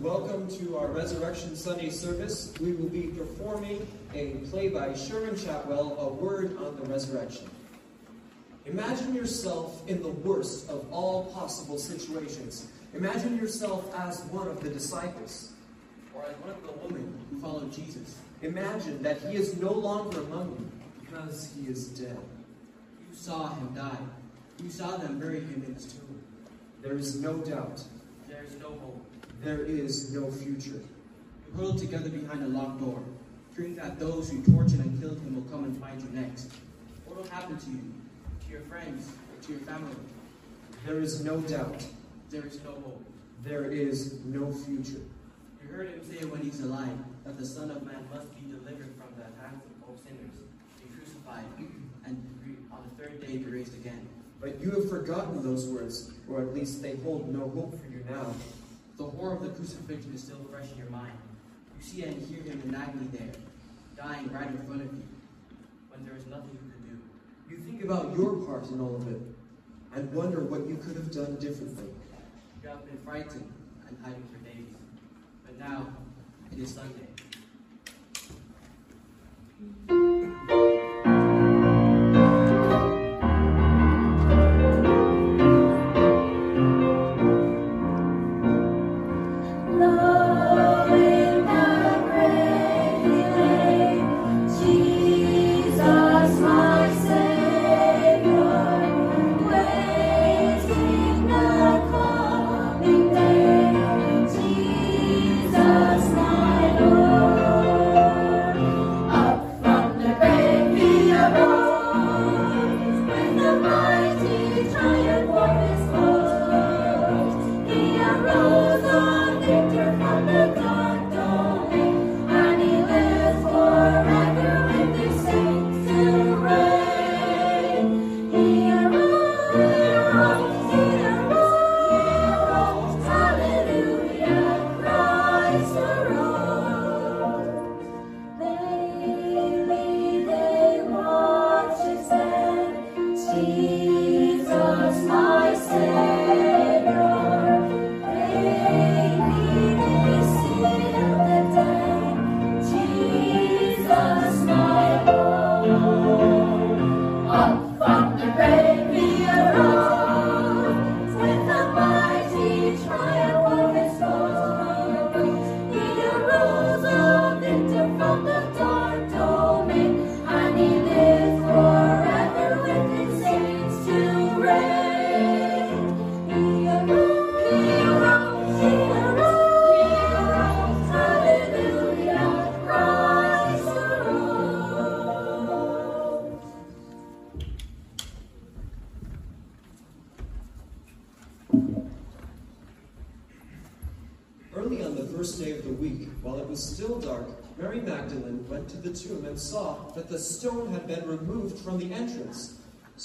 welcome to our Resurrection Sunday service. We will be performing a play by Sherman Chapwell, A Word on the Resurrection. Imagine yourself in the worst of all possible situations. Imagine yourself as one of the disciples, or as one of the women who followed Jesus. Imagine that he is no longer among you because he is dead. You saw him die. You saw them bury him in his tomb. There is no doubt. There is no hope. There is no future. You huddled together behind a locked door, fearing that those who tortured and killed him will come and find you next. What will happen to you, to your friends, to your family? There is no doubt. There is no hope. There is no future. You heard him say when he's alive that the Son of Man must be delivered from the hands of all sinners, be crucified, and on the third day be raised again. But you have forgotten those words, or at least they hold no hope for you now. The horror of the crucifixion is still fresh in your mind. You see and hear him in agony there, dying right in front of you, when there is nothing you can do. You think about your part in all of it, and wonder what you could have done differently. You have been frightened and hiding for days, but now it is Sunday.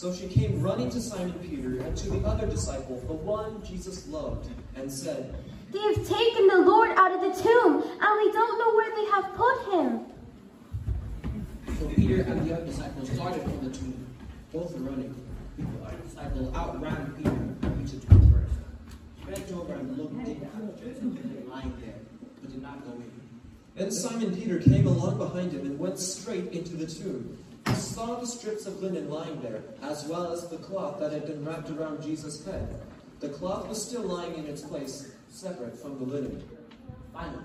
So she came running to Simon Peter and to the other disciple, the one Jesus loved, and said, They have taken the Lord out of the tomb, and we don't know where they have put him. So Peter and the other disciple started from the tomb, both running. The other disciple outran Peter and reached the tomb first. He bent over and looked in at Jesus lying there, but did not go in. Then Simon Peter came along behind him and went straight into the tomb. He saw the strips of linen lying there, as well as the cloth that had been wrapped around Jesus' head. The cloth was still lying in its place, separate from the linen. Finally,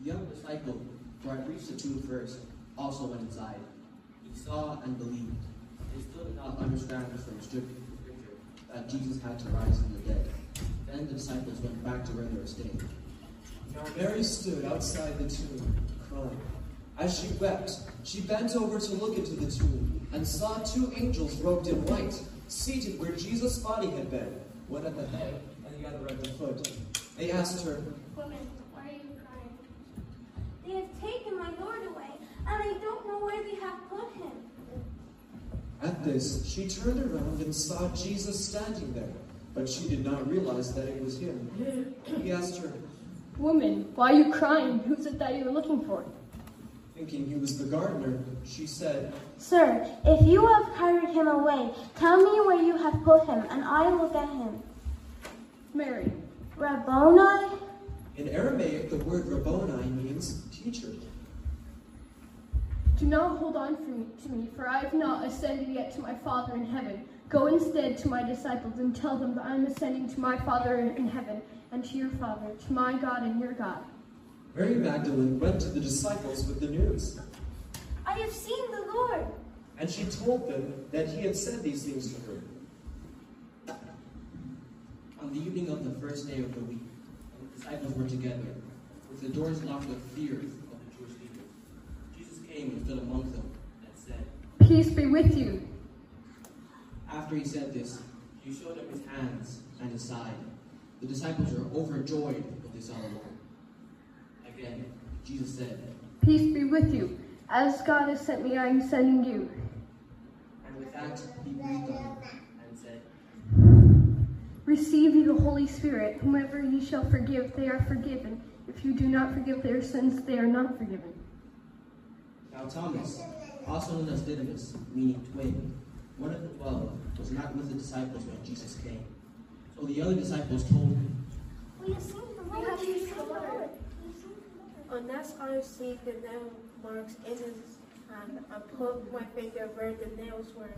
the young disciple, who had reached the tomb first, also went inside. He saw and believed. They still did not understand from scripture that Jesus had to rise from the dead. Then the disciples went back to where they were staying. Now Mary stood outside the tomb, crying. As she wept, she bent over to look into the tomb and saw two angels robed in white, seated where Jesus' body had been, one at the head and the other at the foot. They asked her, Woman, why are you crying? They have taken my Lord away, and I don't know where they have put him. At this, she turned around and saw Jesus standing there, but she did not realize that it was him. He asked her, Woman, why are you crying? Who's it that you're looking for? Thinking he was the gardener, she said, Sir, if you have carried him away, tell me where you have put him, and I will get him. Mary. Rabboni? In Aramaic, the word Rabboni means teacher. Do not hold on for me, to me, for I have not ascended yet to my Father in heaven. Go instead to my disciples and tell them that I am ascending to my Father in heaven and to your Father, to my God and your God. Mary Magdalene went to the disciples with the news, I have seen the Lord. and she told them that he had said these things to her. On the evening of the first day of the week, when the disciples were together, with the doors locked with fear of the Jewish leaders, Jesus came and stood among them and said, Peace be with you. After he said this, he showed them his hands and his side. The disciples were overjoyed with they saw the Jesus said, Peace be with you. As God has sent me, I am sending you. and with that he breathed on them and said, Receive ye the Holy Spirit. Whomever ye shall forgive, they are forgiven. If you do not forgive their sins, they are not forgiven. Now Thomas, also known as Didymus, meaning twin, one of the twelve, was not with the disciples when Jesus came. So the other disciples told him, We have seen the Lord. We have seen the Lord. Lord. We have seen the I see the nail marks in his hand, I put my finger where the nails were,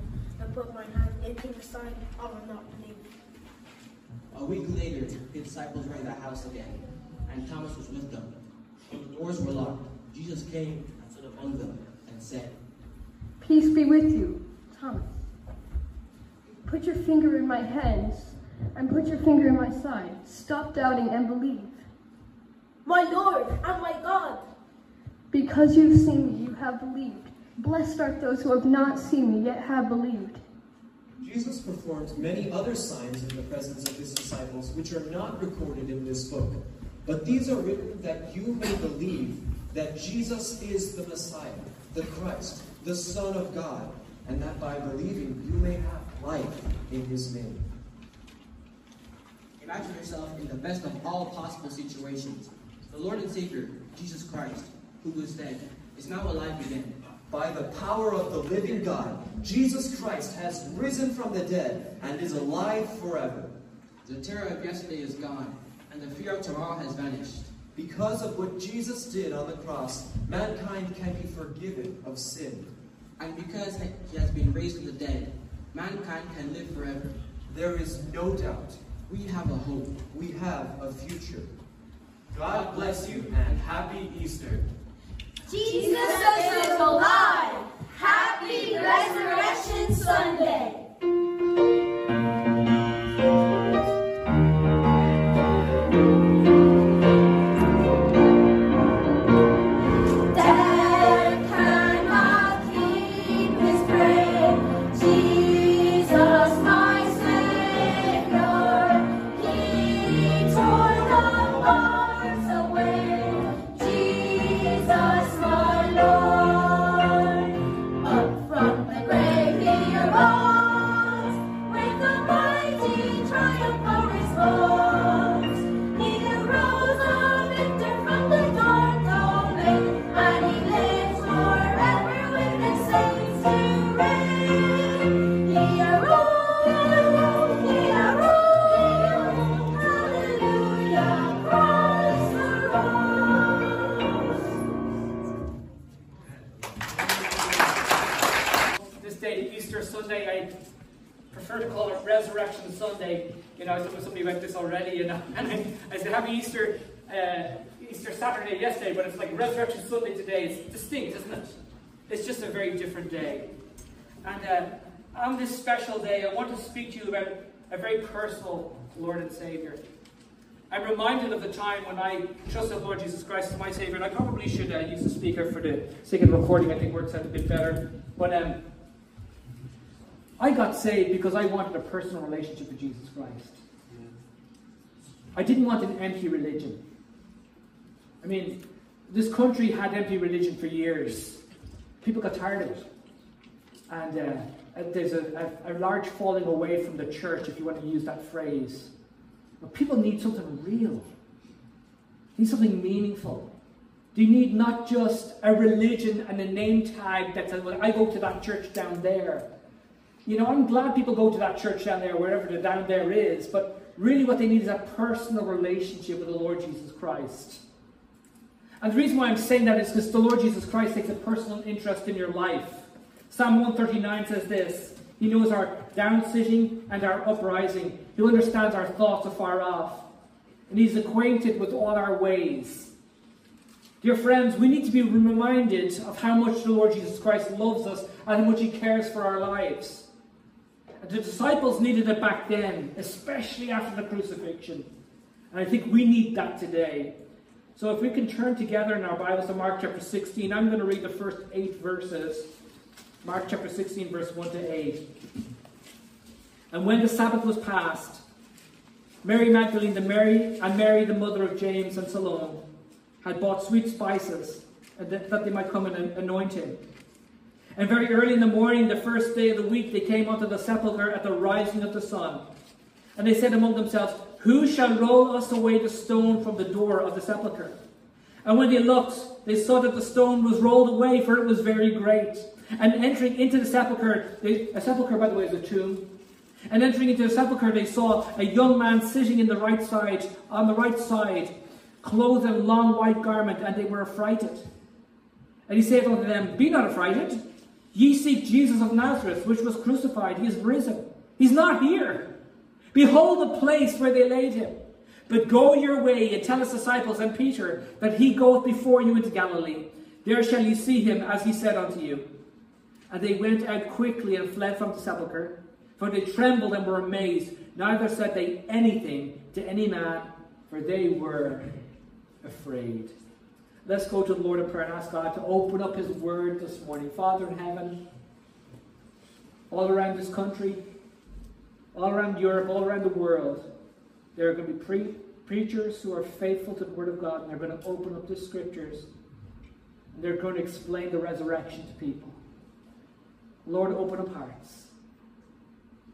and put my hand into the side, of will not believe. A week later, the disciples were in the house again, and Thomas was with them. When the doors were locked, Jesus came and stood among them and said, Peace be with you, Thomas. Put your finger in my hands and put your finger in my side. Stop doubting and believe. My Lord and my God! Because you've seen me, you have believed. Blessed are those who have not seen me, yet have believed. Jesus performed many other signs in the presence of his disciples, which are not recorded in this book. But these are written that you may believe that Jesus is the Messiah, the Christ, the Son of God, and that by believing you may have life in his name. Imagine yourself in the best of all possible situations. The Lord and Savior, Jesus Christ, who was dead, is now alive again. By the power of the living God, Jesus Christ has risen from the dead and is alive forever. The terror of yesterday is gone, and the fear of tomorrow has vanished. Because of what Jesus did on the cross, mankind can be forgiven of sin. And because he has been raised from the dead, mankind can live forever. There is no doubt We have a hope. we have a future. God bless you and happy Easter. Jesus is alive. Happy Resurrection Sunday. You know, and I, I said Happy Easter, uh, Easter Saturday yesterday, but it's like Resurrection Sunday today. It's distinct, isn't it? It's just a very different day. And uh, on this special day, I want to speak to you about a very personal Lord and Savior. I'm reminded of the time when I trusted Lord Jesus Christ as my Savior, and I probably should uh, use the speaker for the sake of recording. I think works out a bit better. But um, I got saved because I wanted a personal relationship with Jesus Christ. I didn't want an empty religion. I mean, this country had empty religion for years. People got tired of it. And uh, there's a, a, a large falling away from the church, if you want to use that phrase. But people need something real, they need something meaningful. They need not just a religion and a name tag that says, well, I go to that church down there. You know, I'm glad people go to that church down there, wherever the down there is, but really what they need is a personal relationship with the Lord Jesus Christ. And the reason why I'm saying that is because the Lord Jesus Christ takes a personal interest in your life. Psalm 139 says this He knows our down sitting and our uprising, He understands our thoughts afar off, and He's acquainted with all our ways. Dear friends, we need to be reminded of how much the Lord Jesus Christ loves us and how much He cares for our lives. The disciples needed it back then, especially after the crucifixion. And I think we need that today. So if we can turn together in our Bibles to Mark chapter 16, I'm going to read the first eight verses. Mark chapter 16, verse 1 to 8. And when the Sabbath was past, Mary Magdalene the Mary, and Mary, the mother of James and Salome, had bought sweet spices that they might come and anoint him. And very early in the morning, the first day of the week, they came unto the sepulchre at the rising of the sun. And they said among themselves, Who shall roll us away the stone from the door of the sepulchre? And when they looked, they saw that the stone was rolled away, for it was very great. And entering into the sepulchre, they, a sepulchre, by the way, is a tomb. And entering into the sepulchre, they saw a young man sitting in the right side, on the right side, clothed in a long white garment, and they were affrighted. And he said unto them, Be not affrighted. Ye seek Jesus of Nazareth, which was crucified. He is risen. He's not here. Behold the place where they laid him. But go your way and tell his disciples and Peter that he goeth before you into Galilee. There shall you see him as he said unto you. And they went out quickly and fled from the sepulchre, for they trembled and were amazed. Neither said they anything to any man, for they were afraid. Let's go to the Lord in prayer and ask God to open up His Word this morning. Father in heaven, all around this country, all around Europe, all around the world, there are going to be pre- preachers who are faithful to the Word of God, and they're going to open up the Scriptures, and they're going to explain the resurrection to people. Lord, open up hearts.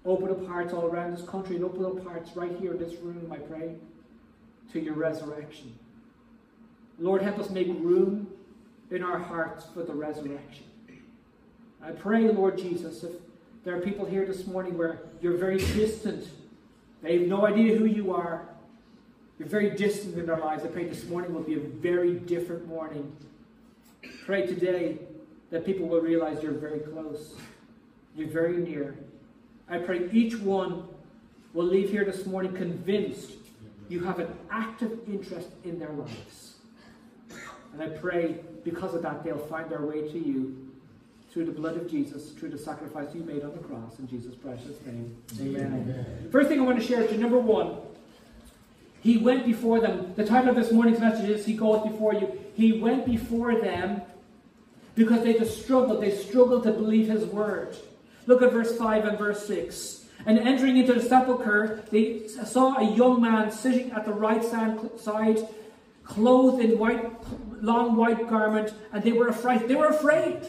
Open up hearts all around this country, and open up hearts right here in this room, I pray, to your resurrection. Lord, help us make room in our hearts for the resurrection. I pray, Lord Jesus, if there are people here this morning where you're very distant, they have no idea who you are, you're very distant in their lives, I pray this morning will be a very different morning. Pray today that people will realize you're very close, you're very near. I pray each one will leave here this morning convinced you have an active interest in their lives. And I pray because of that, they'll find their way to you through the blood of Jesus, through the sacrifice you made on the cross in Jesus' precious name. Amen. Amen. First thing I want to share with you, number one, he went before them. The title of this morning's message is He Goes Before You. He went before them because they just struggled. They struggled to believe His word. Look at verse 5 and verse 6. And entering into the sepulchre, they saw a young man sitting at the right side, clothed in white long white garment, and they were afraid. They were afraid.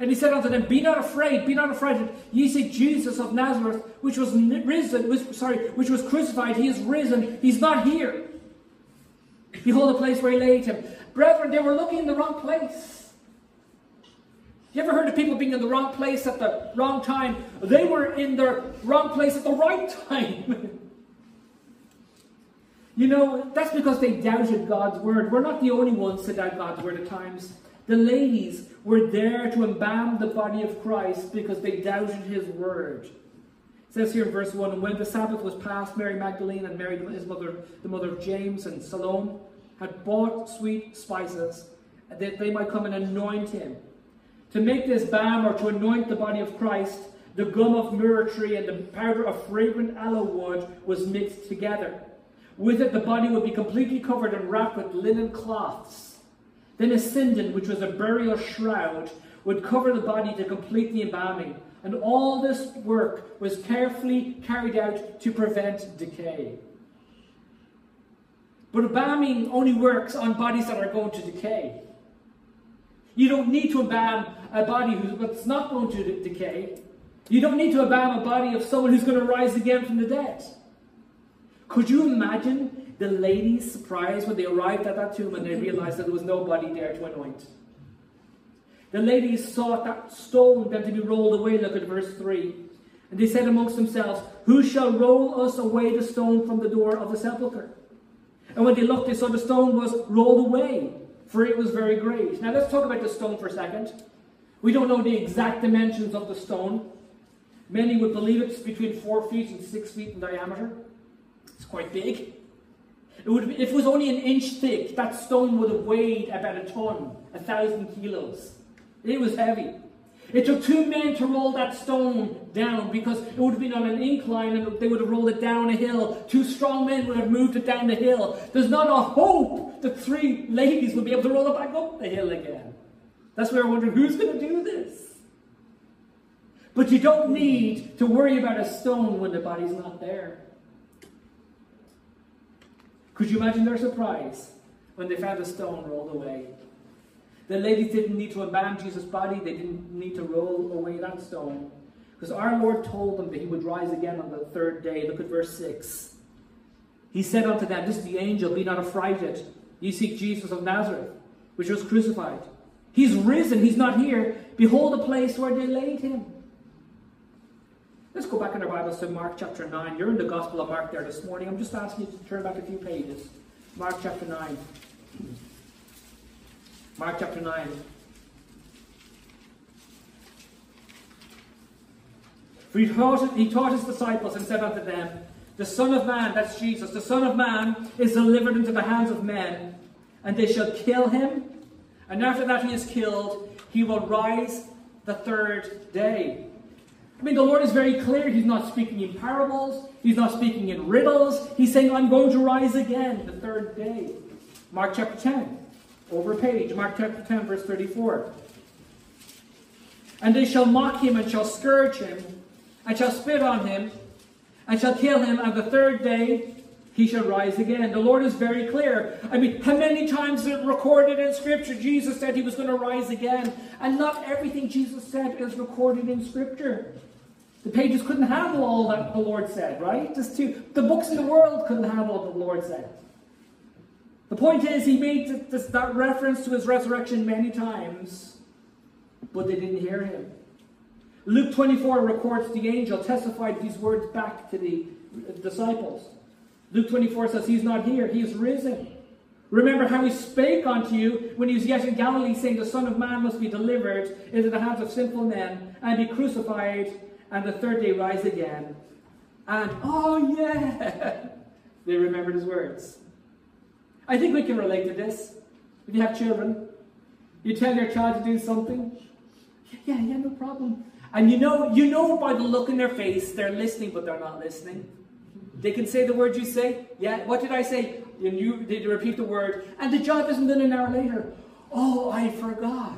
And he said unto them, Be not afraid, be not afraid. Ye see Jesus of Nazareth, which was risen, was, sorry, which was crucified. He is risen. He's not here. Behold the place where he laid him. Brethren, they were looking in the wrong place. You ever heard of people being in the wrong place at the wrong time? They were in the wrong place at the right time. You know, that's because they doubted God's word. We're not the only ones to doubt God's word at times. The ladies were there to embalm the body of Christ because they doubted his word. It says here in verse 1 And when the Sabbath was past, Mary Magdalene and Mary, his mother, the mother of James and Salome, had bought sweet spices that they might come and anoint him. To make this balm or to anoint the body of Christ, the gum of myrrh tree and the powder of fragrant aloe wood was mixed together. With it, the body would be completely covered and wrapped with linen cloths. Then a sindon, which was a burial shroud, would cover the body to complete the embalming. And all this work was carefully carried out to prevent decay. But embalming only works on bodies that are going to decay. You don't need to embalm a body that's not going to decay. You don't need to embalm a body of someone who's going to rise again from the dead. Could you imagine the ladies' surprise when they arrived at that tomb and they realized that there was nobody there to anoint? The ladies sought that stone then to be rolled away. Look at verse 3. And they said amongst themselves, Who shall roll us away the stone from the door of the sepulchre? And when they looked, they saw the stone was rolled away, for it was very great. Now let's talk about the stone for a second. We don't know the exact dimensions of the stone. Many would believe it's between four feet and six feet in diameter. Quite big. It would, if it was only an inch thick, that stone would have weighed about a ton, a thousand kilos. It was heavy. It took two men to roll that stone down because it would have been on an incline and they would have rolled it down a hill. Two strong men would have moved it down the hill. There's not a hope that three ladies would be able to roll it back up the hill again. That's why we're wondering who's going to do this? But you don't need to worry about a stone when the body's not there. Could you imagine their surprise when they found a stone rolled away? The ladies didn't need to embalm Jesus' body, they didn't need to roll away that stone. Because our Lord told them that he would rise again on the third day. Look at verse 6. He said unto them, This is the angel, be not affrighted. Ye seek Jesus of Nazareth, which was crucified. He's risen, he's not here. Behold the place where they laid him. Let's go back in our Bibles to Mark chapter 9. You're in the Gospel of Mark there this morning. I'm just asking you to turn back a few pages. Mark chapter 9. Mark chapter 9. For he taught, he taught his disciples and said unto them, The Son of Man, that's Jesus, the Son of Man is delivered into the hands of men, and they shall kill him. And after that he is killed, he will rise the third day. I mean, the Lord is very clear. He's not speaking in parables. He's not speaking in riddles. He's saying, I'm going to rise again the third day. Mark chapter 10. Over page. Mark chapter 10, verse 34. And they shall mock him and shall scourge him and shall spit on him and shall kill him. And the third day he shall rise again. The Lord is very clear. I mean, how many times is it recorded in Scripture Jesus said he was going to rise again? And not everything Jesus said is recorded in Scripture. The pages couldn't handle all that the Lord said, right? Just to, the books in the world couldn't handle what the Lord said. The point is, he made this, that reference to his resurrection many times, but they didn't hear him. Luke 24 records the angel testified these words back to the uh, disciples. Luke 24 says, He's not here, he is risen. Remember how he spake unto you when he was yet in Galilee, saying, The Son of Man must be delivered into the hands of sinful men and be crucified and the third day rise again. And oh yeah, they remembered his words. I think we can relate to this. If you have children, you tell your child to do something. Yeah, yeah, no problem. And you know, you know by the look in their face, they're listening, but they're not listening. They can say the word you say. Yeah, what did I say? And you they repeat the word, and the job isn't done an hour later. Oh, I forgot.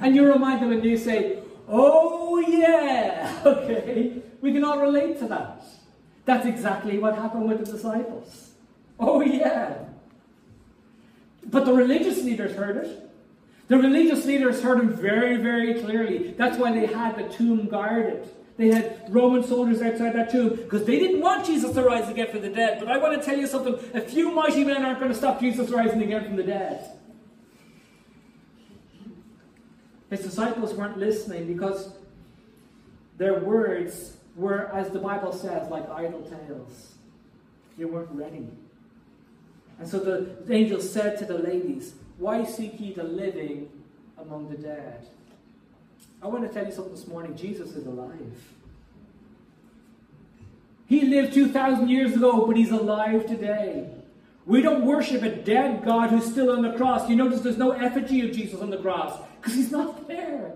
And you remind them, and you say, Oh, yeah. Okay. We can all relate to that. That's exactly what happened with the disciples. Oh, yeah. But the religious leaders heard it. The religious leaders heard him very, very clearly. That's why they had the tomb guarded. They had Roman soldiers outside that tomb because they didn't want Jesus to rise again from the dead. But I want to tell you something a few mighty men aren't going to stop Jesus rising again from the dead. His disciples weren't listening because their words were, as the Bible says, like idle tales. They weren't ready. And so the angel said to the ladies, Why seek ye the living among the dead? I want to tell you something this morning. Jesus is alive. He lived 2,000 years ago, but he's alive today. We don't worship a dead God who's still on the cross. You notice there's no effigy of Jesus on the cross because he's not there.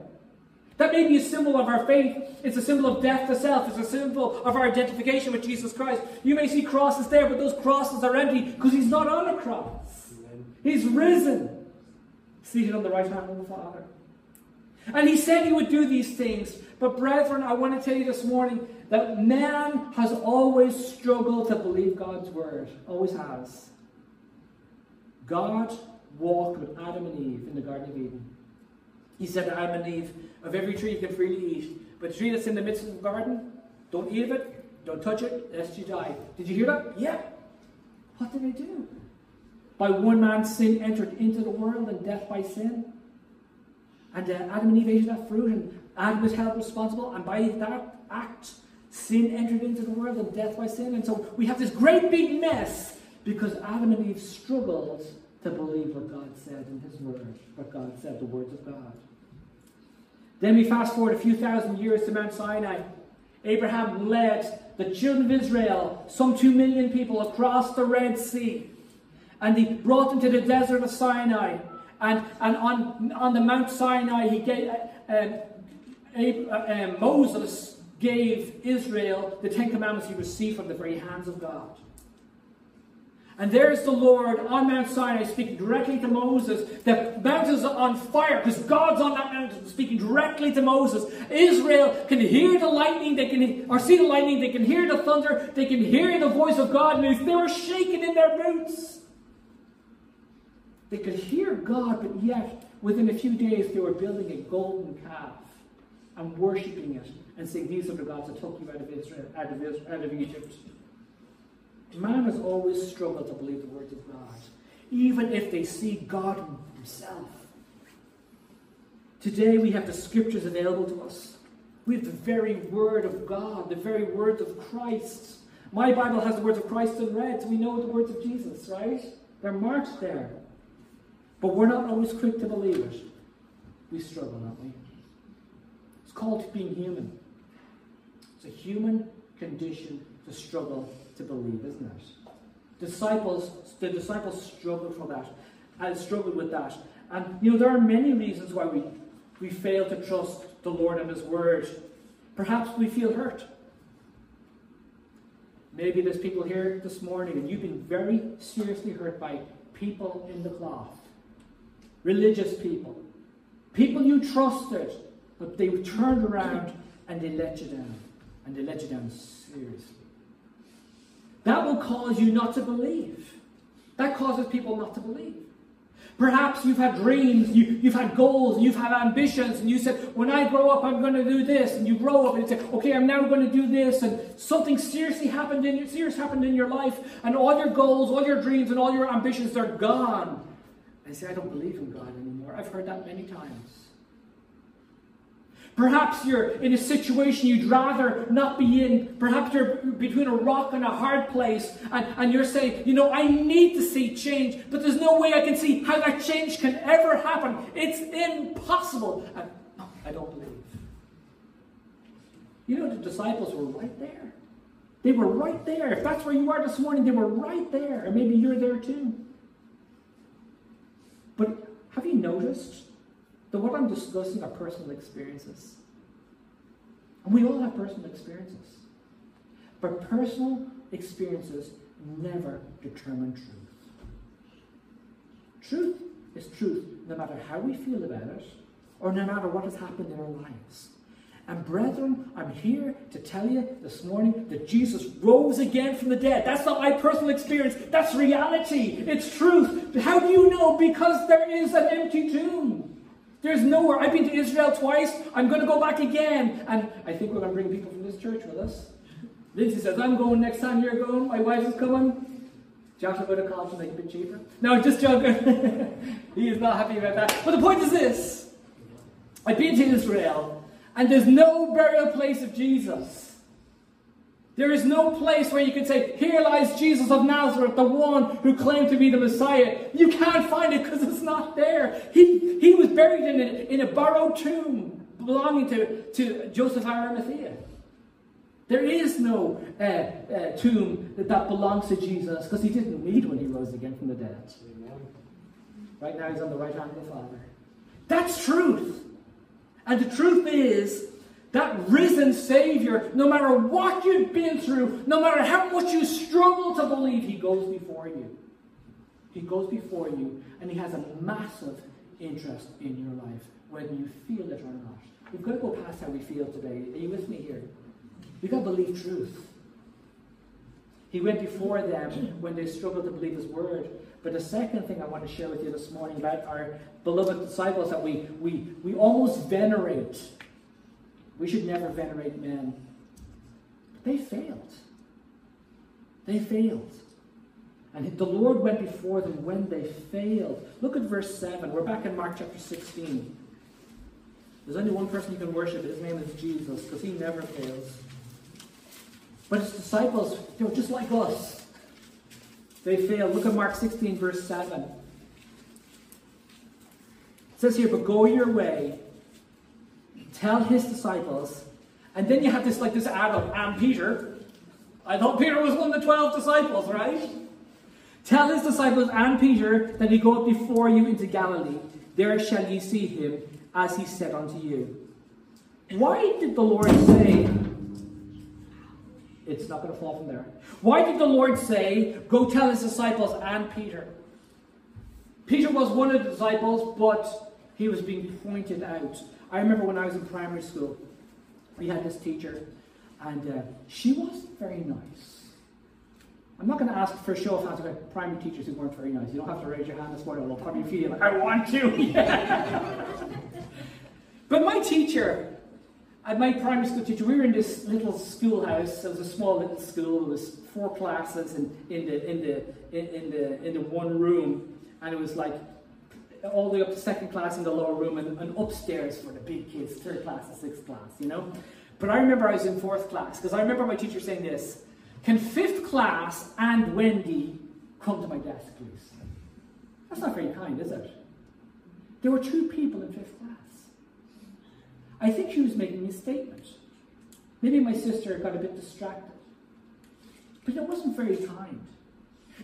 That may be a symbol of our faith. It's a symbol of death to self. It's a symbol of our identification with Jesus Christ. You may see crosses there, but those crosses are empty because he's not on a cross. He's risen, seated on the right hand of the Father. And he said he would do these things. But, brethren, I want to tell you this morning that man has always struggled to believe God's word. Always has. God walked with Adam and Eve in the Garden of Eden. He said to Adam and Eve, Of every tree you can freely eat, but the tree that's in the midst of the garden, don't eat of it, don't touch it, lest you die. Did you hear that? Yeah. What did they do? By one man's sin entered into the world, and death by sin. And uh, Adam and Eve ate that fruit, and Adam was held responsible, and by that act, Sin entered into the world and death by sin. And so we have this great big mess because Adam and Eve struggled to believe what God said in His Word, what God said, the words of God. Then we fast forward a few thousand years to Mount Sinai. Abraham led the children of Israel, some two million people, across the Red Sea. And he brought them to the desert of Sinai. And, and on, on the Mount Sinai, he gave, uh, uh, uh, Moses gave Israel the Ten Commandments he received from the very hands of God. And there's the Lord on Mount Sinai speaking directly to Moses. The mountain's are on fire because God's on that mountain speaking directly to Moses. Israel can hear the lightning, they can or see the lightning, they can hear the thunder, they can hear the voice of God move. They were shaking in their boots. They could hear God, but yet within a few days they were building a golden calf and worshipping it and saying, These are the gods that took you out of Israel, out of, Israel, out of Egypt. Man has always struggled to believe the words of God, even if they see God Himself. Today we have the scriptures available to us. We have the very word of God, the very words of Christ. My Bible has the words of Christ in red, so we know the words of Jesus, right? They're marked there. But we're not always quick to believe it. We struggle, don't we? It's called being human. It's a human condition to struggle to believe, isn't it? Disciples, the disciples struggled for that, and struggled with that. And you know, there are many reasons why we, we fail to trust the Lord and His Word. Perhaps we feel hurt. Maybe there's people here this morning and you've been very seriously hurt by people in the cloth, religious people, people you trusted, but they turned around and they let you down. And they let you down seriously. That will cause you not to believe. That causes people not to believe. Perhaps you've had dreams, you, have had goals, you've had ambitions, and you said, When I grow up, I'm going to do this. And you grow up and you say, Okay, I'm now going to do this. And something seriously happened in your, serious happened in your life, and all your goals, all your dreams, and all your ambitions are gone. You say, I don't believe in God anymore. I've heard that many times. Perhaps you're in a situation you'd rather not be in. Perhaps you're between a rock and a hard place, and, and you're saying, you know, I need to see change, but there's no way I can see how that change can ever happen. It's impossible. And no, I don't believe. You know, the disciples were right there. They were right there. If that's where you are this morning, they were right there. And maybe you're there too. But have you noticed that what I'm discussing are personal experiences. And we all have personal experiences. But personal experiences never determine truth. Truth is truth no matter how we feel about it or no matter what has happened in our lives. And brethren, I'm here to tell you this morning that Jesus rose again from the dead. That's not my personal experience. That's reality. It's truth. How do you know? Because there is an empty tomb. There's nowhere. I've been to Israel twice. I'm going to go back again. And I think we're going to bring people from this church with us. Lindsay says, I'm going next time you're going. My wife is coming. Josh will go to college and make it a bit cheaper. No, just joking. he is not happy about that. But the point is this I've been to Israel, and there's no burial place of Jesus. There is no place where you can say, Here lies Jesus of Nazareth, the one who claimed to be the Messiah. You can't find it because it's not there. He, he was buried in a, in a borrowed tomb belonging to, to Joseph Arimathea. There is no uh, uh, tomb that, that belongs to Jesus because he didn't need when he rose again from the dead. Right now he's on the right hand of the Father. That's truth. And the truth is that risen Savior, no matter what you've been through, no matter how much you struggle to believe, He goes before you. He goes before you, and He has a massive interest in your life, whether you feel it or not. We've got to go past how we feel today. Are you with me here? We've got to believe truth. He went before them when they struggled to believe His word. But the second thing I want to share with you this morning about our beloved disciples that we, we, we almost venerate we should never venerate men. They failed. They failed. And the Lord went before them when they failed. Look at verse 7. We're back in Mark chapter 16. There's only one person you can worship. His name is Jesus, because he never fails. But his disciples, they were just like us. They failed. Look at Mark 16, verse 7. It says here, but go your way, tell his disciples, and then you have this like this Adam and Peter. I thought Peter was one of the twelve disciples, right? Tell his disciples and Peter that he goeth before you into Galilee. There shall ye see him, as he said unto you. Why did the Lord say, it's not going to fall from there. Why did the Lord say, Go tell his disciples and Peter? Peter was one of the disciples, but he was being pointed out. I remember when I was in primary school, we had this teacher, and uh, she wasn't very nice. I'm not going to ask for a show of hands about primary teachers who weren't very nice. You don't have to raise your hand this morning. We'll probably feel like, I want to. but my teacher, at my primary school teacher, we were in this little schoolhouse. It was a small little school. There was four classes in, in the in the in, in the in the one room, and it was like all the way up to second class in the lower room, and, and upstairs for the big kids, third class and sixth class, you know. But I remember I was in fourth class because I remember my teacher saying this: "Can fifth class and Wendy come to my desk, please?" That's not very kind, is it? There were two people in fifth class. I think she was making a statement. Maybe my sister got a bit distracted. But it wasn't very kind.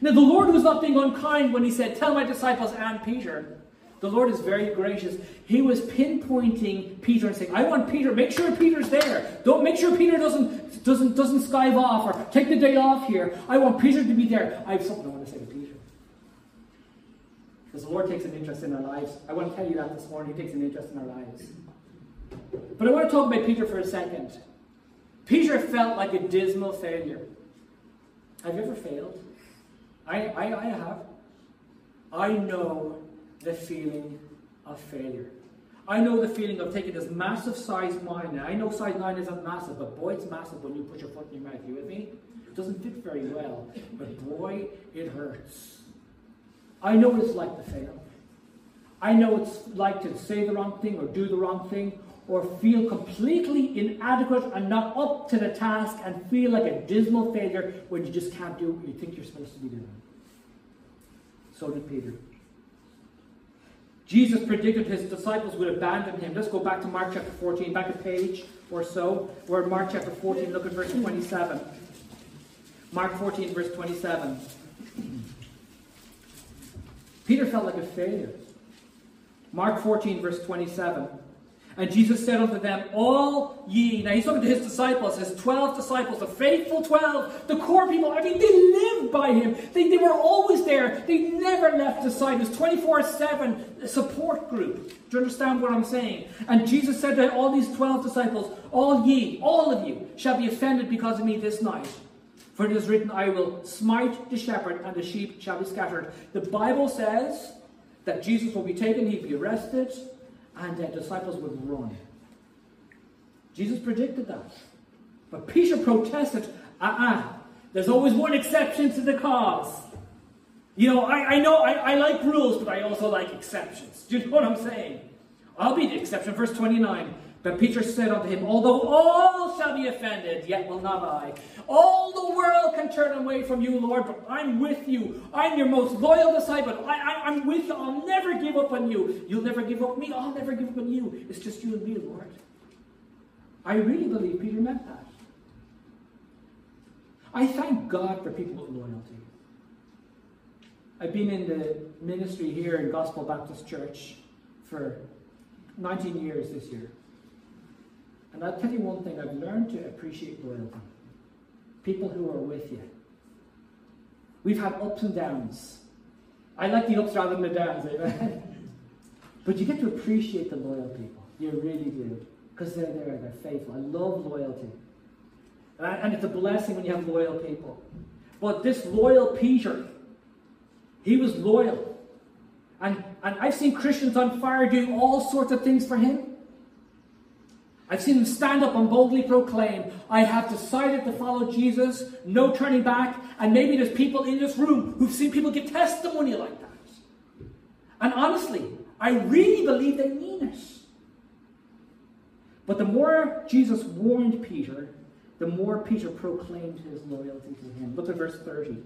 Now, the Lord was not being unkind when He said, Tell my disciples and Peter. The Lord is very gracious. He was pinpointing Peter and saying, I want Peter, make sure Peter's there. Don't make sure Peter doesn't doesn't doesn't skive off or take the day off here. I want Peter to be there. I have something I want to say to Peter. Because the Lord takes an interest in our lives. I want to tell you that this morning. He takes an interest in our lives. But I want to talk about Peter for a second. Peter felt like a dismal failure. Have you ever failed? I, I, I have. I know the feeling of failure. I know the feeling of taking this massive size 9. Now, I know size 9 isn't massive, but boy, it's massive when you put your foot in your mouth. You with me? It doesn't fit very well, but boy, it hurts. I know what it's like to fail. I know what it's like to say the wrong thing or do the wrong thing or feel completely inadequate and not up to the task and feel like a dismal failure when you just can't do what you think you're supposed to be doing. So did Peter. Jesus predicted his disciples would abandon him. Let's go back to Mark chapter 14, back a page or so. We're in Mark chapter 14, look at verse 27. Mark 14, verse 27. Peter felt like a failure. Mark 14, verse 27. And Jesus said unto them, All ye. Now he's talking to his disciples, his 12 disciples, the faithful 12, the core people. I mean, they lived by him. They, they were always there. They never left his side. It was 24 7 support group. Do you understand what I'm saying? And Jesus said to all these 12 disciples, All ye, all of you, shall be offended because of me this night. For it is written, I will smite the shepherd, and the sheep shall be scattered. The Bible says that Jesus will be taken, he'd be arrested and the disciples would run. Jesus predicted that. But Peter protested, uh-uh, there's always one exception to the cause. You know, I, I know I, I like rules, but I also like exceptions. Do you know what I'm saying? I'll be the exception. Verse 29. But Peter said unto him, Although all shall be offended, yet will not I. All the world can turn away from you, Lord, but I'm with you. I'm your most loyal disciple. I, am with you. I'll never give up on you. You'll never give up me. I'll never give up on you. It's just you and me, Lord. I really believe Peter meant that. I thank God for people with loyalty. I've been in the ministry here in Gospel Baptist Church for 19 years this year. And I'll tell you one thing I've learned to appreciate loyalty. People who are with you. We've had ups and downs. I like the ups rather than the downs, eh? amen? but you get to appreciate the loyal people. You really do. Because they're there, they're faithful. I love loyalty. And it's a blessing when you have loyal people. But this loyal Peter, he was loyal. And, and I've seen Christians on fire doing all sorts of things for him. I've seen them stand up and boldly proclaim, I have decided to follow Jesus, no turning back. And maybe there's people in this room who've seen people give testimony like that. And honestly, I really believe they mean it. But the more Jesus warned Peter, the more Peter proclaimed his loyalty to him. Look at verse 30.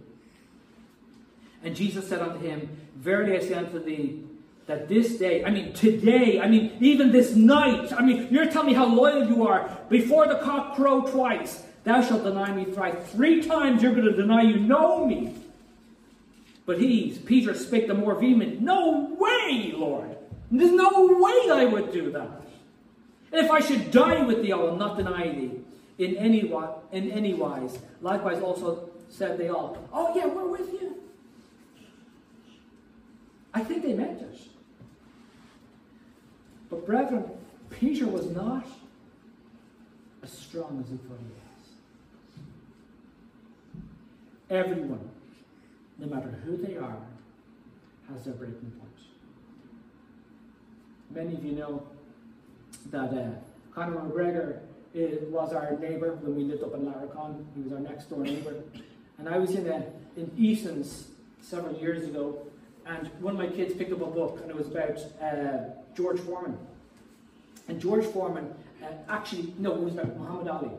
And Jesus said unto him, Verily I say unto thee, that this day, I mean today, I mean even this night, I mean you're telling me how loyal you are. Before the cock crow twice, thou shalt deny me thrice. Three times you're going to deny you know me. But he, Peter, spake the more vehement, No way, Lord. There's no way I would do that. And if I should die with thee, I will not deny thee in any, in any wise. Likewise also said they all, Oh yeah, we're with you. I think they meant it. But brethren, Peter was not as strong as he thought he was. Everyone, no matter who they are, has their breaking point. Many of you know that uh, Conor McGregor was our neighbour when we lived up in Laracon. He was our next door neighbour. And I was in, a, uh, in Eason's several years ago, and one of my kids picked up a book, and it was about uh, George Foreman. And George Foreman, uh, actually, no, it was about Muhammad Ali.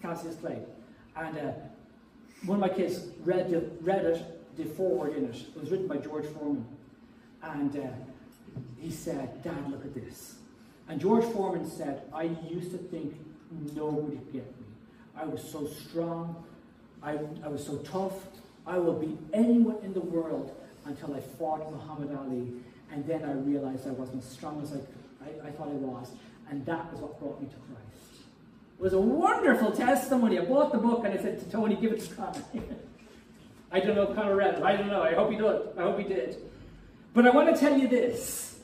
Cassius Clay. And uh, one of my kids read, the, read it, the foreword in it. It was written by George Foreman. And uh, he said, Dad, look at this. And George Foreman said, I used to think nobody could get me. I was so strong. I, I was so tough. I will beat anyone in the world until I fought Muhammad Ali. And then I realized I wasn't as strong as I, I, I thought I was. And that was what brought me to Christ. It was a wonderful testimony. I bought the book and I said to Tony, give it to Conor. I don't know if Conor read it. I don't know. I hope he did. I hope he did. But I want to tell you this.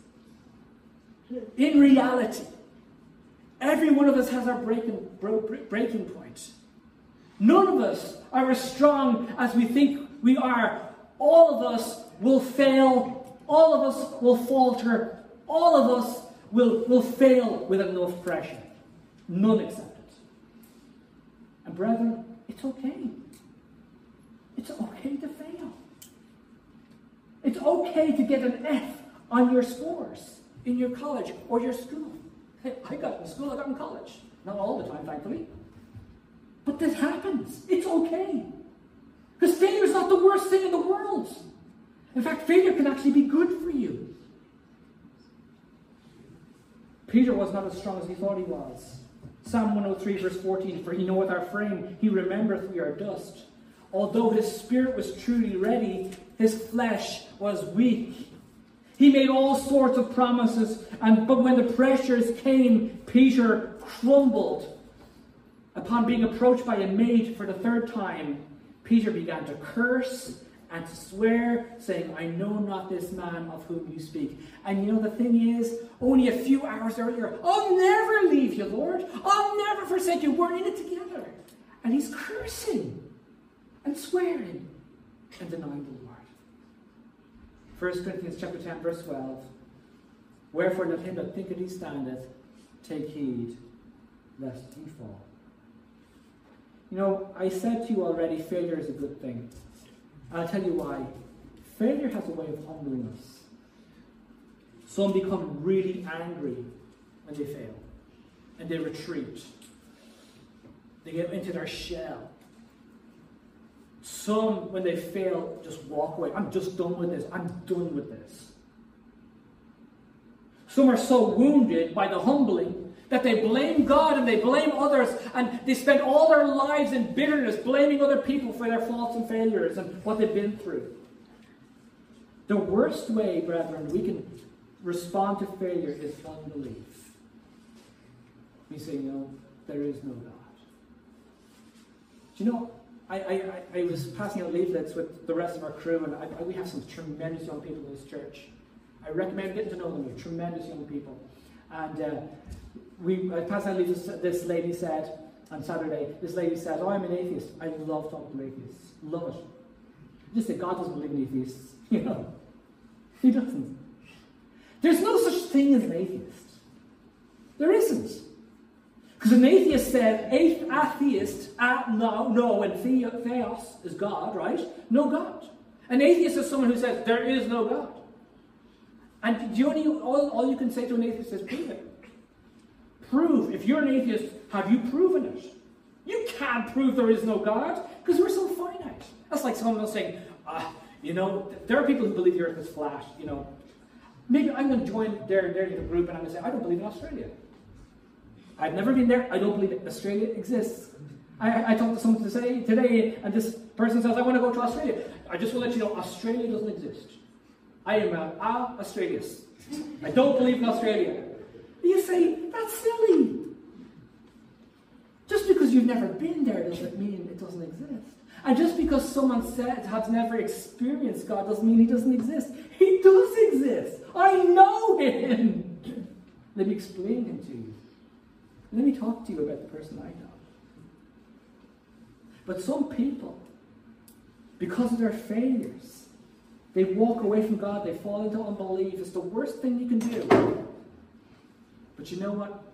In reality, every one of us has our breaking, breaking point. None of us are as strong as we think we are. All of us will fail. All of us will falter. All of us will, will fail with enough pressure. None accepted. And brethren, it's okay. It's okay to fail. It's okay to get an F on your scores in your college or your school. Hey, I got in school, I got in college. Not all the time, thankfully. But this happens. It's okay. Because failure is not the worst thing in the world. In fact, failure can actually be good for you. Peter was not as strong as he thought he was. Psalm 103, verse 14 For he knoweth our frame, he remembereth we are dust. Although his spirit was truly ready, his flesh was weak. He made all sorts of promises, and but when the pressures came, Peter crumbled. Upon being approached by a maid for the third time, Peter began to curse and to swear, saying, I know not this man of whom you speak. And you know, the thing is, only a few hours earlier, I'll never leave you, Lord. I'll never forsake you. We're in it together. And he's cursing and swearing and denying the Lord. 1 Corinthians chapter 10, verse 12. Wherefore let him that thinketh he standeth take heed lest he fall. You know, I said to you already, failure is a good thing. I'll tell you why. Failure has a way of humbling us. Some become really angry when they fail, and they retreat. They get into their shell. Some, when they fail, just walk away. I'm just done with this. I'm done with this. Some are so wounded by the humbling that they blame God and they blame others and they spend all their lives in bitterness blaming other people for their faults and failures and what they've been through. The worst way, brethren, we can respond to failure is unbelief. We say, no, there is no God. Do you know, I, I, I was passing out leaflets with the rest of our crew, and I, we have some tremendous young people in this church. I recommend getting to know them. They're tremendous young people. And uh, we out leaflets. This lady said on Saturday, this lady said, "Oh, I'm an atheist. I love talking to atheists. Love it." Just say God doesn't believe in atheists. You know, He doesn't. There's no such thing as an atheist. There isn't. Because an atheist said, atheist, uh, no, no, and theos is God, right? No God. An atheist is someone who says, there is no God. And you only, all, all you can say to an atheist is, prove it. Prove. If you're an atheist, have you proven it? You can't prove there is no God because we're so finite. That's like someone else saying, ah, you know, there are people who believe the earth is flat, you know. Maybe I'm going to join their, their group and I'm going to say, I don't believe in Australia. I've never been there. I don't believe Australia exists. I, I talked to someone to say today, and this person says, I want to go to Australia. I just want to let you know, Australia doesn't exist. I am a, a Australius. I don't believe in Australia. You say, that's silly. Just because you've never been there doesn't mean it doesn't exist. And just because someone said has never experienced God doesn't mean he doesn't exist. He does exist. I know him. Let me explain him to you. Let me talk to you about the person I know. But some people, because of their failures, they walk away from God, they fall into unbelief. It's the worst thing you can do. But you know what?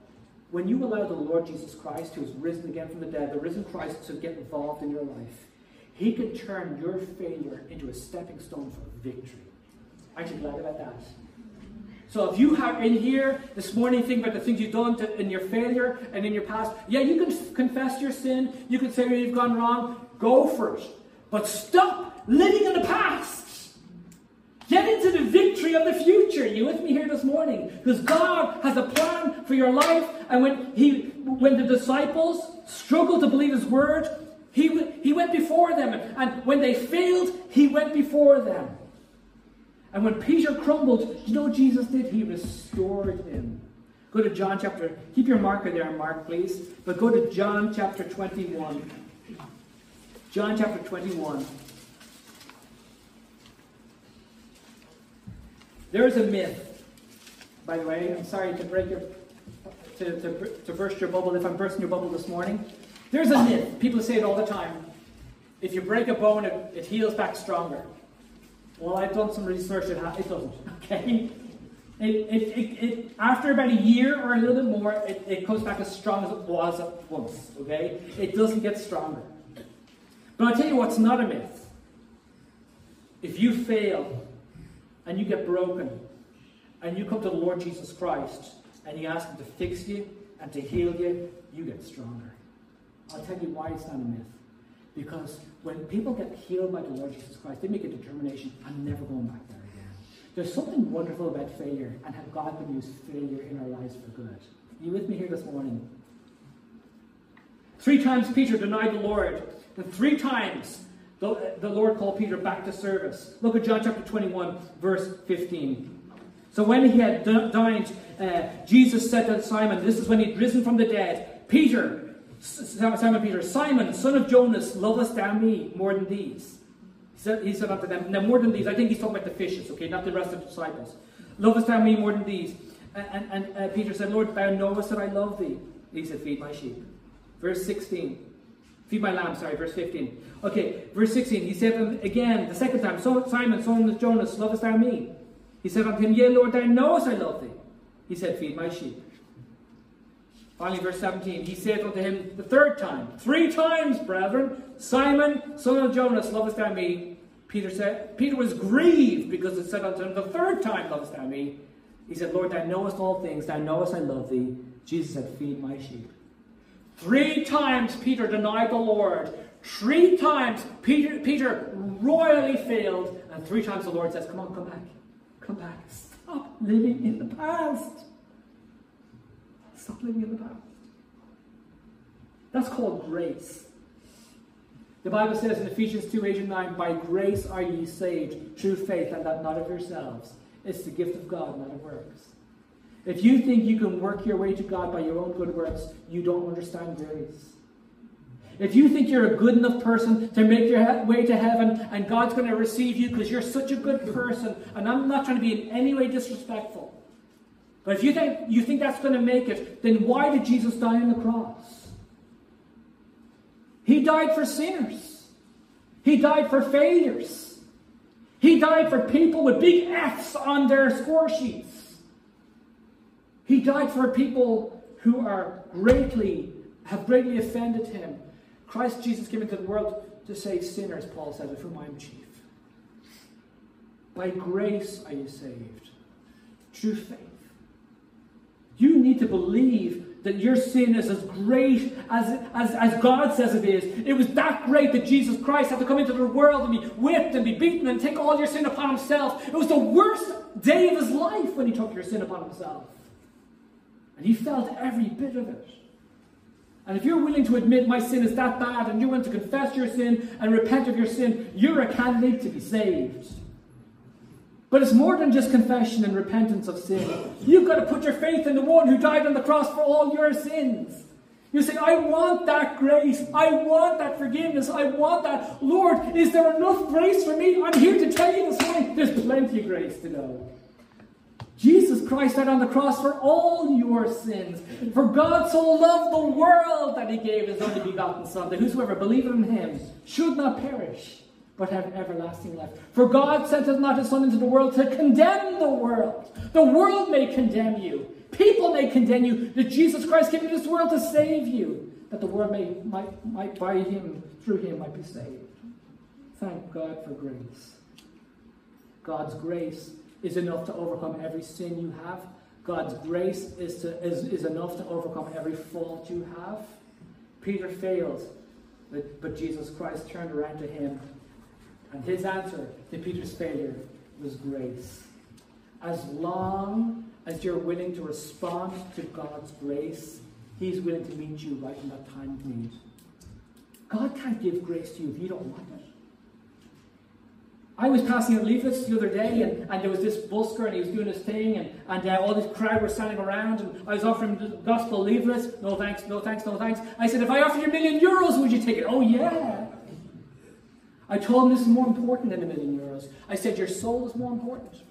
When you allow the Lord Jesus Christ, who is risen again from the dead, the risen Christ, to get involved in your life, he can turn your failure into a stepping stone for victory. Aren't you glad about that? So if you have in here this morning think about the things you've done to, in your failure and in your past, yeah, you can confess your sin. You can say where you've gone wrong. Go for it. But stop living in the past. Victory of the future. You with me here this morning? Because God has a plan for your life. And when he, when the disciples struggled to believe His word, he, he went before them. And when they failed, He went before them. And when Peter crumbled, you know what Jesus did? He restored him. Go to John chapter, keep your marker there, Mark, please. But go to John chapter 21. John chapter 21. There is a myth, by the way. I'm sorry to break your, to, to, to burst your bubble if I'm bursting your bubble this morning. There's a myth. People say it all the time. If you break a bone, it, it heals back stronger. Well, I've done some research, it, it doesn't, okay? It, it, it, it, after about a year or a little bit more, it, it comes back as strong as it was at once, okay? It doesn't get stronger. But I'll tell you what's not a myth. If you fail and you get broken and you come to the Lord Jesus Christ and you ask Him to fix you and to heal you, you get stronger. I'll tell you why it's not a myth. Because when people get healed by the Lord Jesus Christ, they make a determination, I'm never going back there again. There's something wonderful about failure and how God can use failure in our lives for good. Are you with me here this morning? Three times Peter denied the Lord, and three times the, the Lord called Peter back to service. Look at John chapter 21, verse 15. So when he had dined, uh, Jesus said to Simon, this is when he'd risen from the dead, Peter, Simon Peter, Simon, son of Jonas, lovest thou me more than these? He said, he said unto them, now more than these, I think he's talking about the fishes, okay, not the rest of the disciples. Lovest thou me more than these? And, and, and uh, Peter said, Lord, thou knowest that I love thee. He said, feed my sheep. Verse 16. Feed my lamb, sorry, verse 15. Okay, verse 16. He said again, the second time, so, Simon, son of Jonas, lovest thou me? He said unto him, Yea, Lord, thou knowest I love thee. He said, Feed my sheep. Finally, verse 17, he said unto him the third time, three times, brethren, Simon, son of Jonas, lovest thou me? Peter said, Peter was grieved because it said unto him the third time, lovest thou me? He said, Lord, thou knowest all things, thou knowest I love thee. Jesus said, Feed my sheep. Three times Peter denied the Lord. Three times Peter, Peter royally failed. And three times the Lord says, Come on, come back. Come back. Stop living in the past. Stop living in the past. That's called grace. The Bible says in Ephesians 2 8 and 9, By grace are ye saved through faith, and that not of yourselves. It's the gift of God, not of works. If you think you can work your way to God by your own good works, you don't understand grace. If you think you're a good enough person to make your way to heaven and God's going to receive you because you're such a good person, and I'm not trying to be in any way disrespectful, but if you think, you think that's going to make it, then why did Jesus die on the cross? He died for sinners. He died for failures. He died for people with big F's on their score sheets. He died for people who are greatly, have greatly offended him. Christ Jesus came into the world to save sinners, Paul says, of whom I am chief. By grace are you saved, through faith. You need to believe that your sin is as great as, as, as God says it is. It was that great that Jesus Christ had to come into the world and be whipped and be beaten and take all your sin upon himself. It was the worst day of his life when he took your sin upon himself. And he felt every bit of it. And if you're willing to admit my sin is that bad and you want to confess your sin and repent of your sin, you're a candidate to be saved. But it's more than just confession and repentance of sin. You've got to put your faith in the one who died on the cross for all your sins. You say, I want that grace. I want that forgiveness. I want that. Lord, is there enough grace for me? I'm here to tell you this morning there's plenty of grace to know. Jesus Christ died on the cross for all your sins. For God so loved the world that he gave his only begotten Son, that whosoever believeth in him should not perish, but have everlasting life. For God sent not his Son into the world to condemn the world. The world may condemn you. People may condemn you. That Jesus Christ came into this world to save you. That the world may might, might by him, through him, might be saved. Thank God for grace. God's grace is enough to overcome every sin you have. God's grace is, to, is, is enough to overcome every fault you have. Peter failed, but, but Jesus Christ turned around to him and his answer to Peter's failure was grace. As long as you're willing to respond to God's grace, He's willing to meet you right in that time of need. God can't give grace to you if you don't want it. I was passing out leaflets the other day, and, and there was this busker, and he was doing his thing, and, and uh, all this crowd were standing around, and I was offering gospel leaflets. No thanks, no thanks, no thanks. I said, if I offered you a million euros, would you take it? Oh, yeah. I told him this is more important than a million euros. I said, Your soul is more important.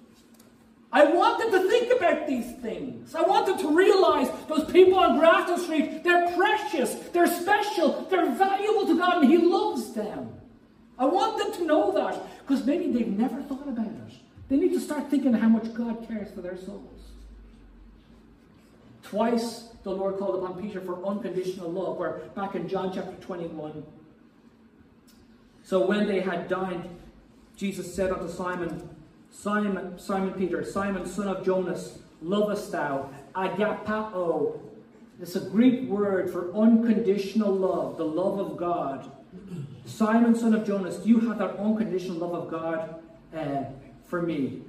I want them to think about these things. I want them to realize those people on Grafton Street, they're precious, they're special, they're valuable to God, and He loves them. I want them to know that because maybe they've never thought about it. They need to start thinking how much God cares for their souls. Twice the Lord called upon Peter for unconditional love, or back in John chapter 21, so when they had dined, Jesus said unto Simon, Simon, Simon Peter, Simon, son of Jonas, lovest thou agapao? It's a Greek word for unconditional love, the love of God. Simon, son of Jonas, do you have that unconditional love of God uh, for me?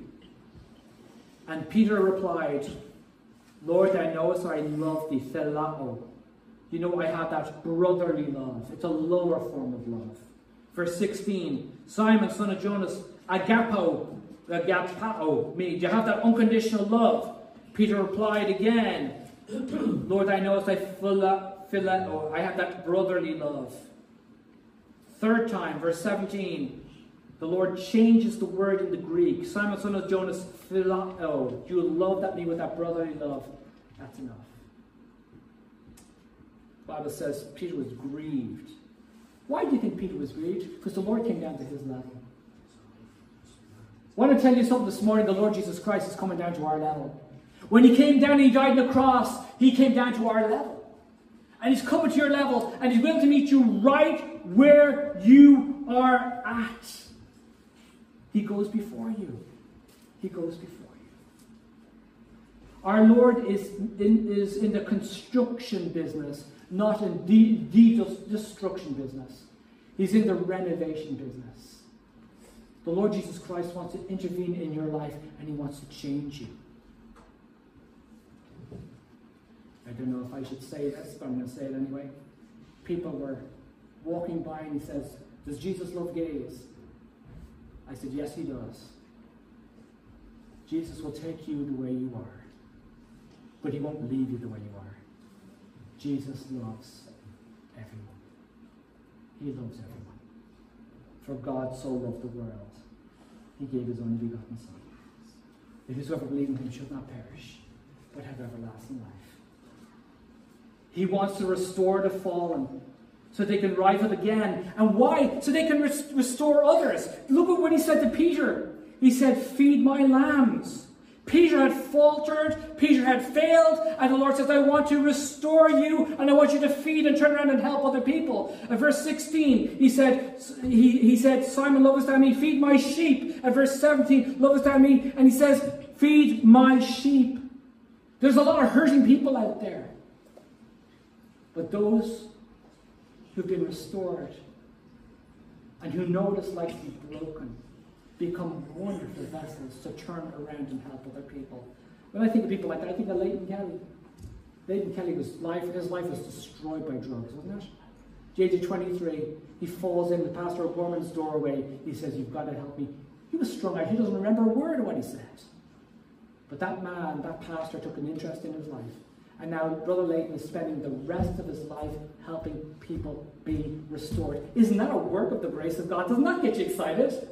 And Peter replied, Lord, thou knowest I love thee, phileo. You know I have that brotherly love. It's a lower form of love. Verse 16 Simon, son of Jonas, agapo, agapao, me. Do you have that unconditional love? Peter replied again, Lord, I know as I phileo, I have that brotherly love. Third time, verse 17, the Lord changes the word in the Greek. Simon, son of Jonas, phileo. You love that me with that brotherly love? That's enough. The Bible says Peter was grieved why do you think Peter was grieved? Because the Lord came down to his level. I want to tell you something this morning. The Lord Jesus Christ is coming down to our level. When he came down and he died on the cross, he came down to our level. And he's coming to your level and he's willing to meet you right where you are at. He goes before you. He goes before you. Our Lord is in, is in the construction business not in the, destruction business. He's in the renovation business. The Lord Jesus Christ wants to intervene in your life and he wants to change you. I don't know if I should say this, but I'm going to say it anyway. People were walking by and he says, Does Jesus love gays? I said, Yes, he does. Jesus will take you the way you are, but he won't leave you the way you are. Jesus loves everyone. He loves everyone. For God so loved the world, he gave his only begotten Son. That whosoever believes in him should not perish, but have everlasting life. He wants to restore the fallen so they can rise up again. And why? So they can res- restore others. Look at what he said to Peter. He said, Feed my lambs. Peter had faltered, Peter had failed, and the Lord says, I want to restore you, and I want you to feed and turn around and help other people. At verse 16, he said, he, he said, Simon, lovest thou me? Feed my sheep. At verse 17, lovest thou me? And he says, Feed my sheep. There's a lot of hurting people out there. But those who've been restored and who know what it's like to be broken become wonderful vessels to turn around and help other people. When I think of people like that, I think of Leighton Kelly. Leighton Kelly was life, his life was destroyed by drugs, wasn't it? The age of 23, he falls in the Pastor O'Gorman's doorway. He says, You've got to help me. He was strung out. He doesn't remember a word of what he said. But that man, that pastor, took an interest in his life. And now Brother Leighton is spending the rest of his life helping people be restored. Isn't that a work of the grace of God? Doesn't that get you excited?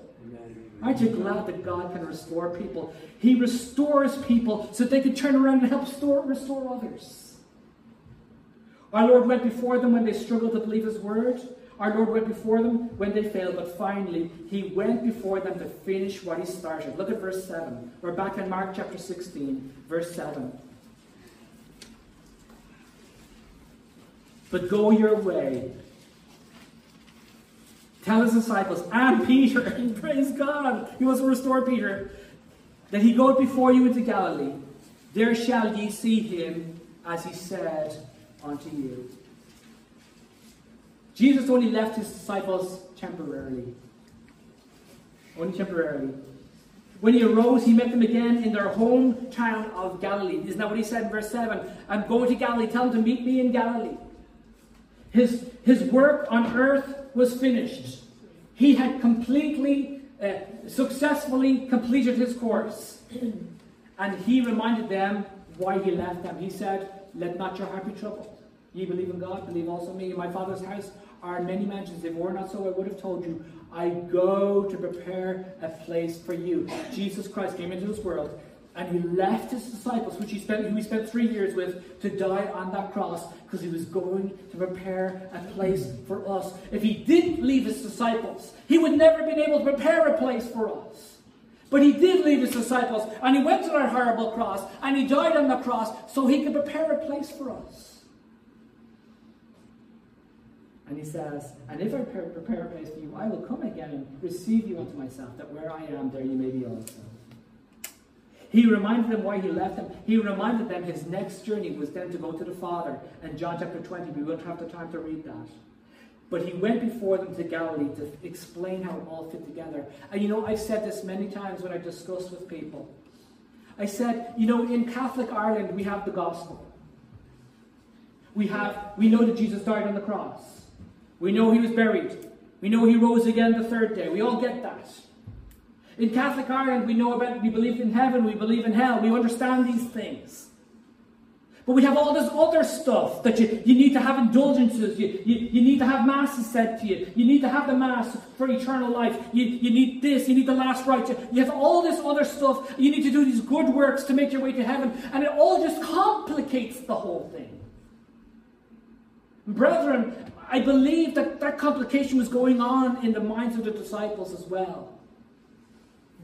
Aren't you glad that God can restore people? He restores people so they can turn around and help restore, restore others. Our Lord went before them when they struggled to believe His word. Our Lord went before them when they failed, but finally, He went before them to finish what He started. Look at verse 7. We're back in Mark chapter 16, verse 7. But go your way. Tell his disciples and Peter, and praise God, he wants to restore Peter, that he goeth before you into Galilee. There shall ye see him as he said unto you. Jesus only left his disciples temporarily. Only temporarily. When he arose, he met them again in their hometown of Galilee. Isn't that what he said in verse 7? I'm going to Galilee. Tell them to meet me in Galilee. His, his work on earth was finished. He had completely, uh, successfully completed his course. and he reminded them why he left them. He said, Let not your heart be troubled. Ye believe in God, believe also me. In my Father's house are many mansions. If it were not so, I would have told you. I go to prepare a place for you. Jesus Christ came into this world and he left his disciples, which he spent, who he spent three years with, to die on that cross because he was going to prepare a place for us. If he didn't leave his disciples, he would never have been able to prepare a place for us. But he did leave his disciples, and he went to that horrible cross, and he died on the cross so he could prepare a place for us. And he says, And if I prepare a place for you, I will come again and receive you unto myself, that where I am, there you may be also. He reminded them why he left them. He reminded them his next journey was then to go to the Father. And John chapter 20, we won't have the time to read that. But he went before them to Galilee to explain how it all fit together. And you know, I've said this many times when I discussed with people. I said, you know, in Catholic Ireland, we have the gospel. We have, we know that Jesus died on the cross. We know he was buried. We know he rose again the third day. We all get that. In Catholic Ireland, we know about, we believe in heaven, we believe in hell, we understand these things. But we have all this other stuff that you, you need to have indulgences, you, you, you need to have masses said to you, you need to have the mass for eternal life, you, you need this, you need the last rite, you have all this other stuff, you need to do these good works to make your way to heaven, and it all just complicates the whole thing. Brethren, I believe that that complication was going on in the minds of the disciples as well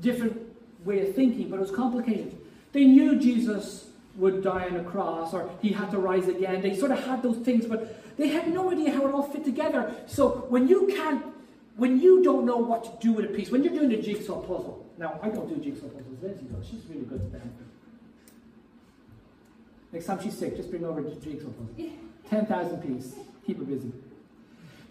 different way of thinking, but it was complicated. They knew Jesus would die on a cross or he had to rise again. They sort of had those things, but they had no idea how it all fit together. So when you can't, when you don't know what to do with a piece, when you're doing a jigsaw puzzle, now I don't do jigsaw puzzles, Lindsay does. She's really good at them. Next time she's sick, just bring over a jigsaw puzzle. 10,000 piece. Keep her busy.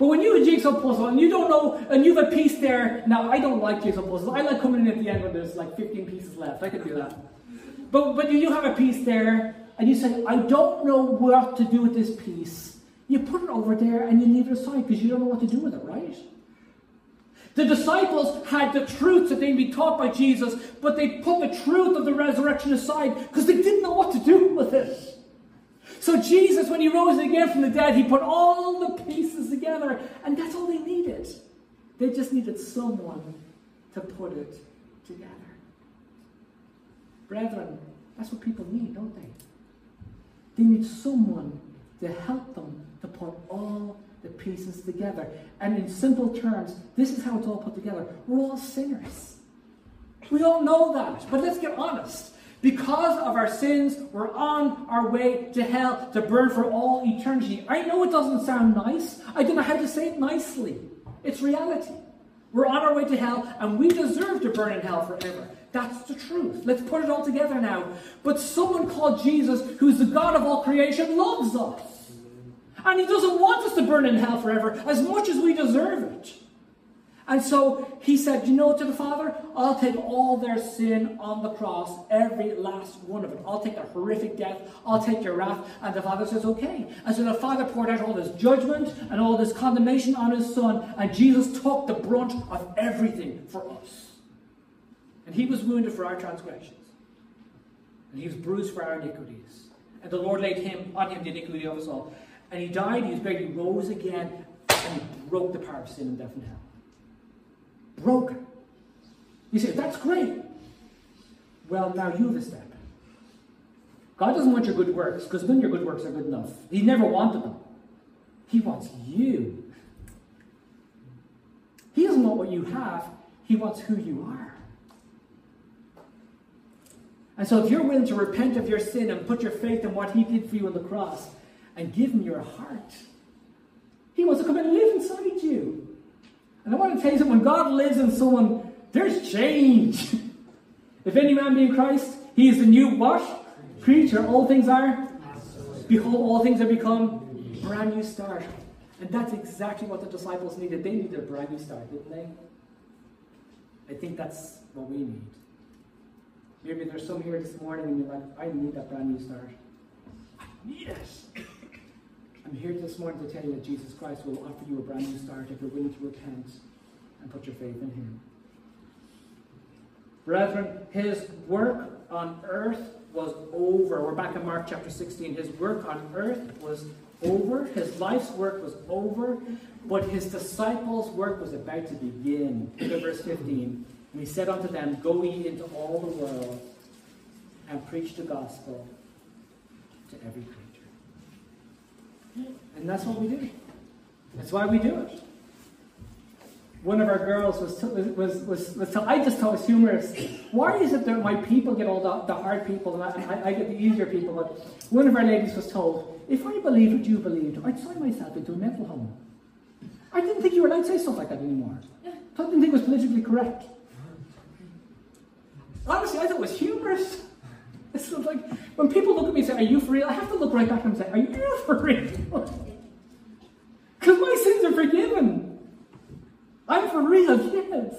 But when you have a jigsaw puzzle and you don't know, and you have a piece there, now I don't like jigsaw puzzles. I like coming in at the end when there's like 15 pieces left. I could do that. But, but you have a piece there, and you say, I don't know what to do with this piece. You put it over there and you leave it aside because you don't know what to do with it, right? The disciples had the truth that they'd be taught by Jesus, but they put the truth of the resurrection aside because they didn't know what to do with it. So Jesus, when he rose again from the dead, he put all the pieces together, and that's all they needed. They just needed someone to put it together. Brethren, that's what people need, don't they? They need someone to help them to put all the pieces together. And in simple terms, this is how it's all put together. We're all sinners. We all know that. But let's get honest. Because of our sins, we're on our way to hell to burn for all eternity. I know it doesn't sound nice. I don't know how to say it nicely. It's reality. We're on our way to hell, and we deserve to burn in hell forever. That's the truth. Let's put it all together now. But someone called Jesus, who's the God of all creation, loves us. And he doesn't want us to burn in hell forever as much as we deserve it. And so he said, You know, to the Father, I'll take all their sin on the cross, every last one of it. I'll take their horrific death, I'll take your wrath. And the Father says, Okay. And so the Father poured out all this judgment and all this condemnation on his Son, and Jesus took the brunt of everything for us. And he was wounded for our transgressions, and he was bruised for our iniquities. And the Lord laid him on him the iniquity of us all. And he died, he was buried, he rose again, and he broke the power of sin and death and hell. Broken. You say, that's great. Well, now you have a step. God doesn't want your good works, because none of your good works are good enough. He never wanted them. He wants you. He doesn't want what you have, he wants who you are. And so, if you're willing to repent of your sin and put your faith in what he did for you on the cross, and give him your heart. He wants to come and live inside you. And I want to tell you something when God lives in someone, there's change. if any man be in Christ, he is the new what? Creature. All things are. Behold, all things are become brand new start. And that's exactly what the disciples needed. They needed a brand new start, didn't they? I think that's what we need. Maybe there's some here this morning and you're like, I need that brand new start. I need it. I'm here this morning to tell you that Jesus Christ will offer you a brand new start if you're willing to repent and put your faith in Him. Brethren, His work on earth was over. We're back in Mark chapter 16. His work on earth was over. His life's work was over. But his disciples' work was about to begin. Look at verse 15. And he said unto them, Go ye into all the world and preach the gospel to every creature. And that's what we do. That's why we do it. One of our girls was, was, was, was, I just thought it was humorous. Why is it that my people get all the, the hard people and I, I, get the easier people? But one of our ladies was told, if I believed what you believed, I'd sign myself into a mental home. I didn't think you were allowed to say stuff like that anymore. I didn't think it was politically correct. Honestly, I thought it was humorous. It's like when people look at me and say, Are you for real? I have to look right back and say, Are you for real? Because my sins are forgiven. I'm for real, yes.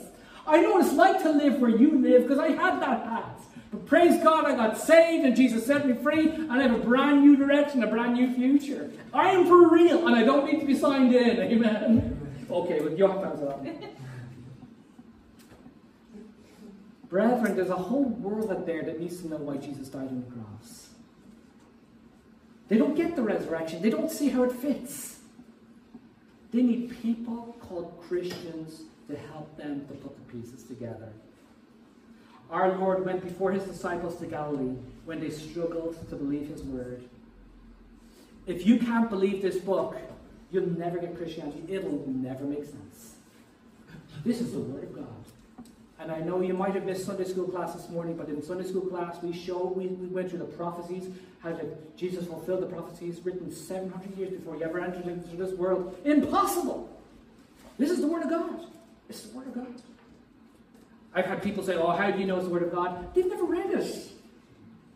I know what it's like to live where you live because I had that past. But praise God, I got saved and Jesus set me free and I have a brand new direction, a brand new future. I am for real and I don't need to be signed in. Amen. Okay, well, you have to answer that. Brethren, there's a whole world out there that needs to know why Jesus died on the cross. They don't get the resurrection, they don't see how it fits. They need people called Christians to help them to put the pieces together. Our Lord went before his disciples to Galilee when they struggled to believe his word. If you can't believe this book, you'll never get Christianity. It'll never make sense. This is the Word of God. And I know you might have missed Sunday school class this morning, but in Sunday school class we showed, we, we went through the prophecies, how that Jesus fulfilled the prophecies written 700 years before he ever entered into this world. Impossible! This is the Word of God. It's the Word of God. I've had people say, oh, how do you know it's the Word of God? They've never read it.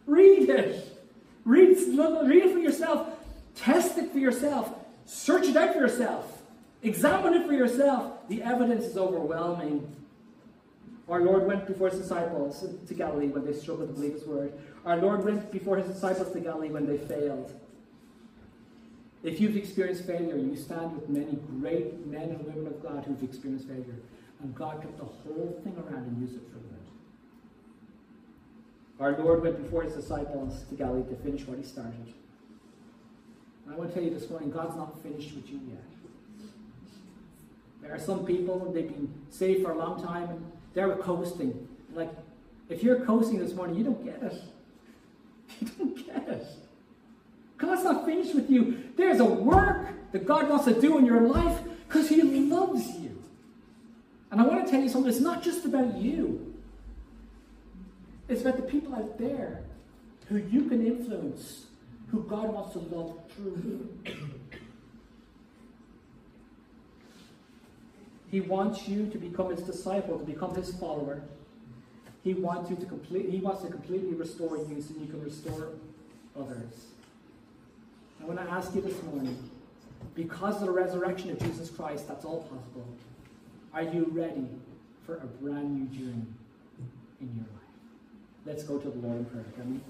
Read it. Read, read it for yourself. Test it for yourself. Search it out for yourself. Examine it for yourself. The evidence is overwhelming. Our Lord went before his disciples to Galilee when they struggled to believe his word. Our Lord went before his disciples to Galilee when they failed. If you've experienced failure, you stand with many great men and women of God who've experienced failure. And God took the whole thing around and used it for good. Our Lord went before his disciples to Galilee to finish what he started. And I want to tell you this morning, God's not finished with you yet. There are some people, they've been saved for a long time, and they're coasting. Like, if you're coasting this morning, you don't get it. You don't get it. God's not finished with you. There's a work that God wants to do in your life because He loves you. And I want to tell you something, it's not just about you. It's about the people out there who you can influence, who God wants to love through you. He wants you to become his disciple, to become his follower. He wants you to complete. He wants to completely restore you so you can restore others. I want to ask you this morning, because of the resurrection of Jesus Christ, that's all possible. Are you ready for a brand new journey in your life? Let's go to the Lord in prayer, can we?